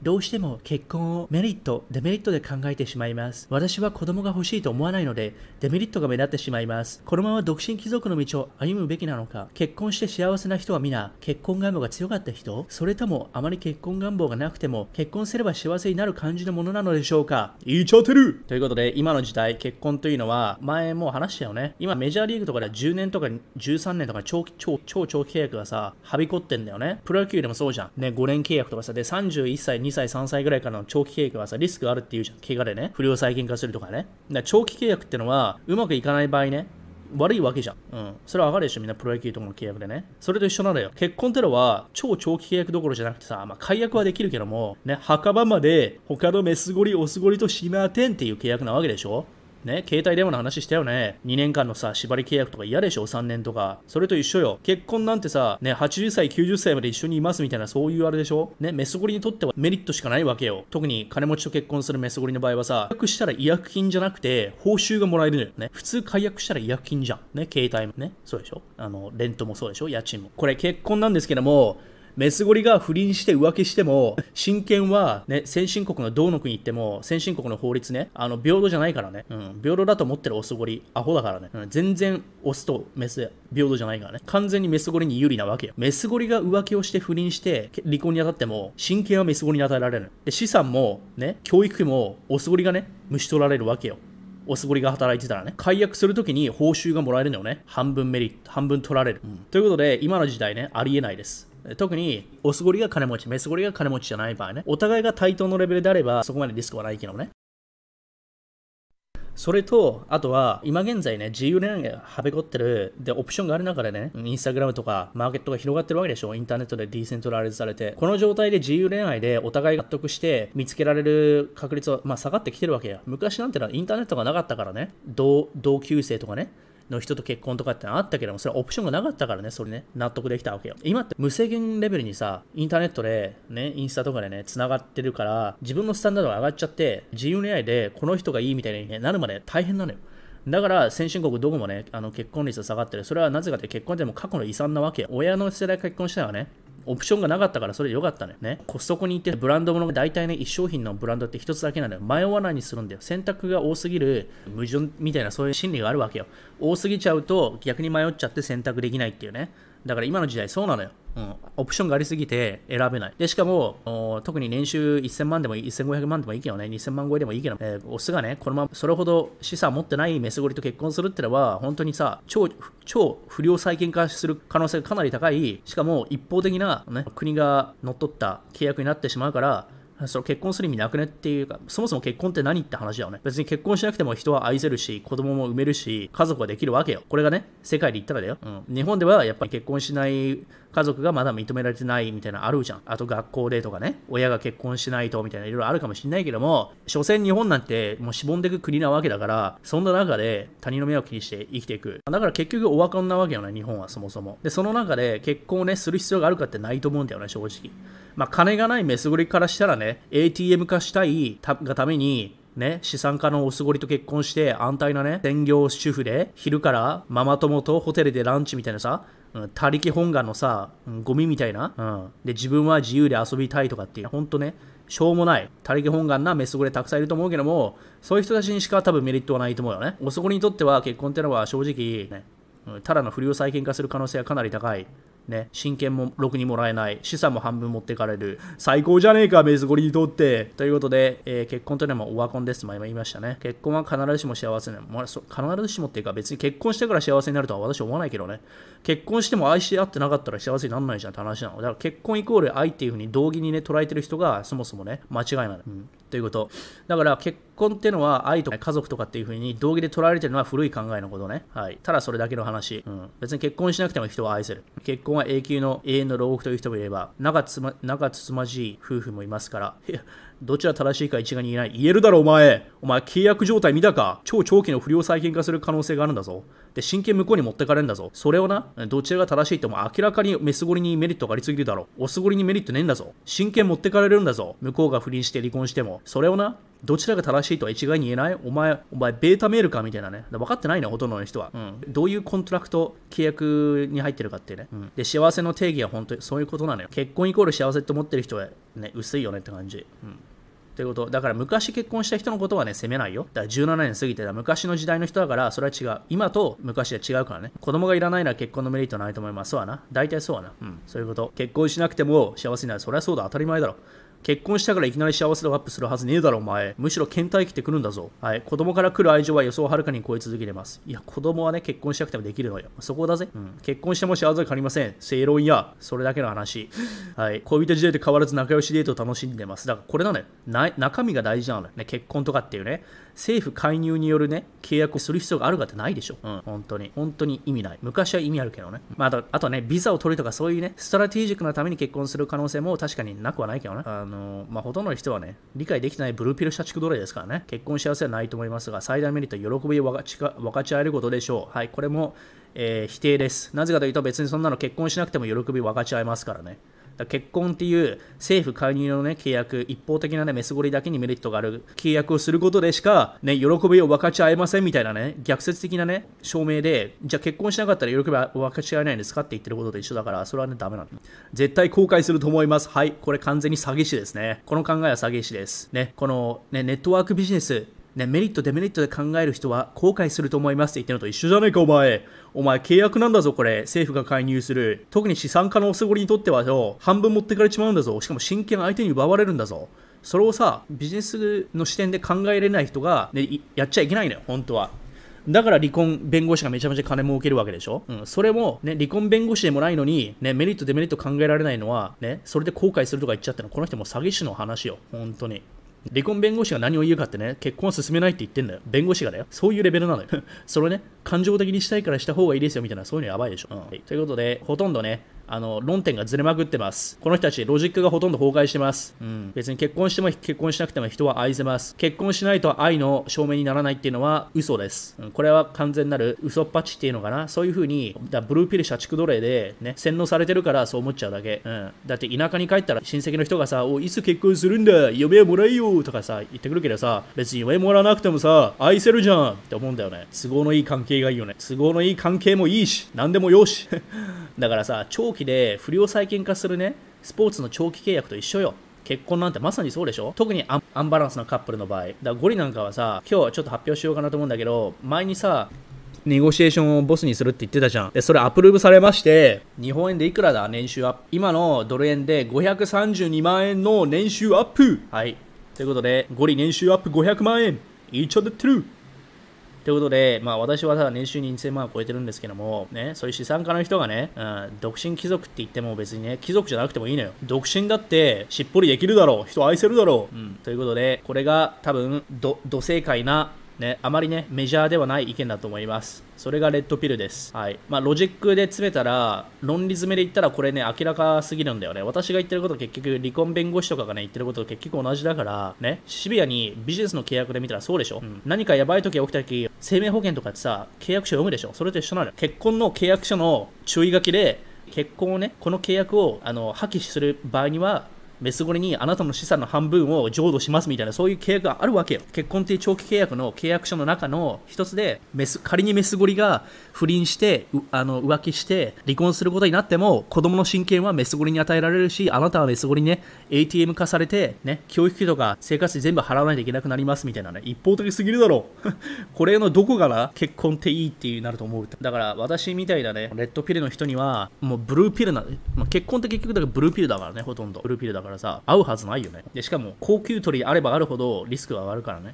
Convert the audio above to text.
どうしても結婚をメリット、デメリットで考えてしまいます。私は子供が欲しいと思わないので、デメリットが目立ってしまいます。このまま独身貴族の道を歩むべきなのか、結婚して幸せな人は皆、結婚願望が強かった人それとも、あまり結婚願望がなくても、結婚すれば幸せになる感じのものなのでしょうか言いちゃってるということで、今の時代、結婚というのは、前もう話したよね。今、メジャーリーグとかで10年とか13年とか長期超超長期契約がさ、はびこってんだよね。プロ野球でもそうじゃん。ね、5年契約とかさ、で、31歳、2歳、3歳ぐらいからの長期契約はさ、リスクがあるっていうじゃん。怪我でね、不良再建化するとかね。だか長期契約ってのは、うまくいかない場合ね、悪いわけじゃん。うん。それはわかるでしょみんなプロ野球とかの契約でね。それと一緒なのよ。結婚ってのは、超長期契約どころじゃなくてさ、まあ、解約はできるけども、ね、墓場まで他のメスゴリ、オスゴリとしまてんっていう契約なわけでしょね、携帯電話の話したよね。2年間のさ、縛り契約とか嫌でしょ ?3 年とか。それと一緒よ。結婚なんてさ、ね、80歳、90歳まで一緒にいますみたいな、そういうあれでしょ？ね、メスゴリにとってはメリットしかないわけよ。特に金持ちと結婚するメスゴリの場合はさ、契約したら違約金じゃなくて、報酬がもらえるのよ。ね、普通解約したら違約金じゃん。ね、携帯もね。そうでしょ？あの、レントもそうでしょ？家賃も。これ結婚なんですけども、メスゴリが不倫して浮気しても、親権は、ね、先進国のどうの国行っても、先進国の法律ね、あの、平等じゃないからね。うん。平等だと思ってるオスゴリ、アホだからね。うん。全然、オスとメス、平等じゃないからね。完全にメスゴリに有利なわけよ。メスゴリが浮気をして不倫して、離婚にあたっても、親権はメスゴリに与えられる。で、資産も、ね、教育費も、オスゴリがね、虫取られるわけよ。オスゴリが働いてたらね、解約するときに報酬がもらえるのよね。半分メリット、半分取られる。うんということで、今の時代ね、ありえないです。特に、オスゴリが金持ち、メスゴリが金持ちじゃない場合ね、お互いが対等のレベルであれば、そこまでリスクはないけどね。それと、あとは、今現在ね、自由恋愛がはべこってる、で、オプションがある中でね、インスタグラムとか、マーケットが広がってるわけでしょ？インターネットでディーセントラライズされて。この状態で自由恋愛でお互いが納得して見つけられる確率は、まあ、下がってきてるわけよ。昔なんてのはインターネットがなかったからね、同同級生とかね、の人と結婚とかってのあったけども、それはオプションがなかったからね、それね、納得できたわけよ。今って無制限レベルにさ、インターネットで、ね、インスタとかでね、繋がってるから、自分のスタンダードが上がっちゃって、自由恋愛でこの人がいいみたいに、ね、なるまで大変なのよ。だから先進国どこもね、あの結婚率が下がってる。それはなぜかって結婚っても過去の遺産なわけよ。親の世代が結婚したらね、オプションがなかったからそれ良かったね。ね。コストコに行ってブランドものが大体ね、一商品のブランドって1つだけなのよ。迷わないにするんだよ。選択が多すぎる矛盾みたいなそういう心理があるわけよ。多すぎちゃうと逆に迷っちゃって選択できないっていうね。だから今の時代そうなのよ。うん、オプションがありすぎて選べない。で、しかも、特に年収1000万でも、1500万でもいいけどね、2000万超えでもいいけど、えーオスがね、このままそれほど資産持ってないメスゴリと結婚するってのは、本当にさ、超、超不良債権化する可能性がかなり高い、しかも一方的な、ね、国が乗っ取った契約になってしまうから、その結婚する意味なくねっていうか、そもそも結婚って何って話だよね。別に結婚しなくても人は愛せるし、子供も産めるし、家族はできるわけよ。これがね、世界で言ったらだよ。うん。日本ではやっぱり結婚しない家族がまだ認められてないみたいなあるじゃん。あと学校でとかね、親が結婚しないとみたいないろいろあるかもしれないけども、所詮日本なんてもうしぼんでいく国なわけだから、そんな中で他人の目を気にして生きていく。だから結局お若者なわけよね、日本はそもそも。で、その中で結婚をね、する必要があるかってないと思うんだよね、正直。まあ、金がないメスゴリからしたらね、ATM 化したいがために、ね、資産家のおすごりと結婚して安泰なね、専業主婦で、昼からママ友とホテルでランチみたいなさ、他力本願のさ、ゴミみたいな、うん、で、自分は自由で遊びたいとかっていう、ほんとね、しょうもない、他力本願なメスゴリたくさんいると思うけども、そういう人たちにしか多分メリットはないと思うよね。おそこりにとっては結婚ってのは正直ね、ただの不良債権化する可能性はかなり高い。ね、親権もろくにもらえない、資産も半分持ってかれる、最高じゃねえか、メスゴリにとって。ということで、えー結婚というのはもオワコンですと前も言いましたね。結婚は必ずしも幸せな、まあ、必ずしもっていうか、別に結婚してから幸せになるとは私は思わないけどね。結婚しても愛し合ってなかったら幸せにならないじゃんって話なの。だから結婚イコール愛っていうふうに同義にね、捉えてる人がそもそもね、間違いなの。うんということ。だから結婚ってのは愛とか家族とかっていう風に道義で捉えられてるのは古い考えのことね。はい。ただそれだけの話。うん。別に結婚しなくても人は愛せる。結婚は永久の永遠の牢獄という人もいれば、仲つま、仲つつまじい夫婦もいますから。どちら正しいか一概に言えない。言えるだろ、お前。お前、契約状態見たか？超長期の不良債権化する可能性があるんだぞ。で、親権向こうに持ってかれるんだぞ。それをな、どちらが正しいっても明らかにメスゴリにメリットがありすぎるだろ。オスゴリにメリットねえんだぞ。親権持ってかれるんだぞ。向こうが不倫して離婚しても。それをな、どちらが正しいとは一概に言えないお前、お前、 beta male かみたいなね。分かってないね、ほとんどの人は。うん。どういう contract、契約に入ってるかってね。うん。で、幸せの定義は本当にそういうことなのよ。結婚イコール幸せって思ってる人はね、薄いよねって感じ。うん。ということ。だから昔結婚した人のことはね、責めないよ。だから17年過ぎてた昔の時代の人だから、それは違う。今と昔は違うからね。子供がいらないなら結婚のメリットないと思います。そうはな。大体そうはな。うん。そういうこと。結婚しなくても幸せになる。それはそうだ。当たり前だろ。結婚したからいきなり幸せ度アップするはずねえだろ、お前。むしろ倦怠期ってくるんだぞ。はい。子供から来る愛情は予想をはるかに超え続けてます。いや、子供はね、結婚しなくてもできるのよ。そこだぜ。うん。結婚しても幸せは変わりません。正論や。それだけの話。はい。恋人時代と変わらず仲良しデートを楽しんでます。だからこれなのよ。中身が大事なのよ。ね、結婚とかっていうね。政府介入によるね、契約をする必要があるかってないでしょ。うん、本当に。本当に意味ない。昔は意味あるけどね。まあ、あとね、ビザを取るとかそういうね、ストラティジックなために結婚する可能性も確かになくはないけどね。あの、まあ、ほとんどの人はね、理解できてないブルーピル社畜奴隷ですからね。結婚幸せはないと思いますが、最大メリット喜びを分かち分かち合えることでしょう。はい、これも、えー、否定です。なぜかというと別にそんなの結婚しなくても喜び分かち合えますからね。だ結婚っていう政府介入の、ね、契約、一方的な、ね、メスゴリだけにメリットがある契約をすることでしか、ね、喜びを分かち合えませんみたいなね、逆説的な、ね、証明で、じゃあ結婚しなかったら喜びは分かち合えないんですかって言ってることと一緒だから、それはね、ダメなの。絶対後悔すると思います。はい、これ完全に詐欺師ですね。この考えは詐欺師です。ね、この、ね、ネットワークビジネス、ね、メリット、デメリットで考える人は後悔すると思いますって言ってるのと一緒じゃないか、お前。お前、契約なんだぞ、これ。政府が介入する。特に資産家のおすごりにとってはよ、半分持ってかれちまうんだぞ。しかも真剣相手に奪われるんだぞ。それをさ、ビジネスの視点で考えれない人が、ね、やっちゃいけないのよ、本当は。だから離婚弁護士がめちゃめちゃ金儲けるわけでしょ、うん、それも、ね、離婚弁護士でもないのに、ね、メリット、デメリット考えられないのは、ね、それで後悔するとか言っちゃったの、この人も詐欺師の話よ、本当に。離婚弁護士が何を言うかってね、結婚を進めないって言ってんだよ。弁護士がだよ。そういうレベルなのよ。それね、感情的にしたいからした方がいいですよみたいな、そういうのやばいでしょ。うん、ということで、ほとんどね、あの、論点がずれまくってます。この人たち、ロジックがほとんど崩壊してます。うん。別に結婚しても結婚しなくても人は愛せます。結婚しないと愛の証明にならないっていうのは嘘です。うん、これは完全なる嘘っぱちっていうのかな。そういう風に、だブルーピル社畜奴隷でね、洗脳されてるからそう思っちゃうだけ。うん。だって田舎に帰ったら親戚の人がさ、おいつ結婚するんだ？嫁はもらえよとかさ、言ってくるけどさ、別に嫁もらわなくてもさ、愛せるじゃんって思うんだよね。都合のいい関係がいいよね。都合のいい関係もいいし、何でもよし。だからさ、長期で不良債権化するね、スポーツの長期契約と一緒よ。結婚なんてまさにそうでしょ？特にアンバランスなカップルの場合。だからゴリなんかはさ、今日はちょっと発表しようかなと思うんだけど、前にさ、ネゴシエーションをボスにするって言ってたじゃん。で、それアプローブされまして、日本円でいくらだ？年収アップ。今のドル円で532万円の年収アップ。はい。ということで、ゴリ年収アップ500万円。each of the true. ということで、まあ、私はただ年収2000万を超えてるんですけども、ね、そういう資産家の人がね、うん、独身貴族って言っても別にね、貴族じゃなくてもいいのよ。独身だってしっぽりできるだろう。人愛せるだろう。うん、ということで、これが多分、ど、土正解なね、あまりね、メジャーではない意見だと思います。それがレッドピルです。はい。まあ、ロジックで詰めたら、論理詰めで言ったらこれね、明らかすぎるんだよね。私が言ってること結局、離婚弁護士とかがね、言ってることと結局同じだから、ね、シビアにビジネスの契約で見たらそうでしょ、うん、何かやばい時が起きた時、生命保険とかってさ、契約書読むでしょそれと一緒なのよ。結婚の契約書の注意書きで、結婚をね、この契約をあの破棄する場合には、メスゴリにあなたの資産の半分を浄土しますみたいなそういう契約があるわけよ。結婚っていう長期契約の契約書の中の一つで、メス仮にメスゴリが不倫して、あの浮気して離婚することになっても、子供の親権はメスゴリに与えられるし、あなたはメスゴリにね、ATM 化されて、ね、教育費とか生活費全部払わないといけなくなりますみたいなね、一方的すぎるだろう。これのどこがな、結婚っていいってなると思う。だから私みたいなね、レッドピルの人には、もうブルーピルな、まあ、結婚って結局だからブルーピルだからね、ほとんど。ブルーピルだからからさ、合うはずないよね。で、しかも高級鳥あればあるほどリスクが上がるからね。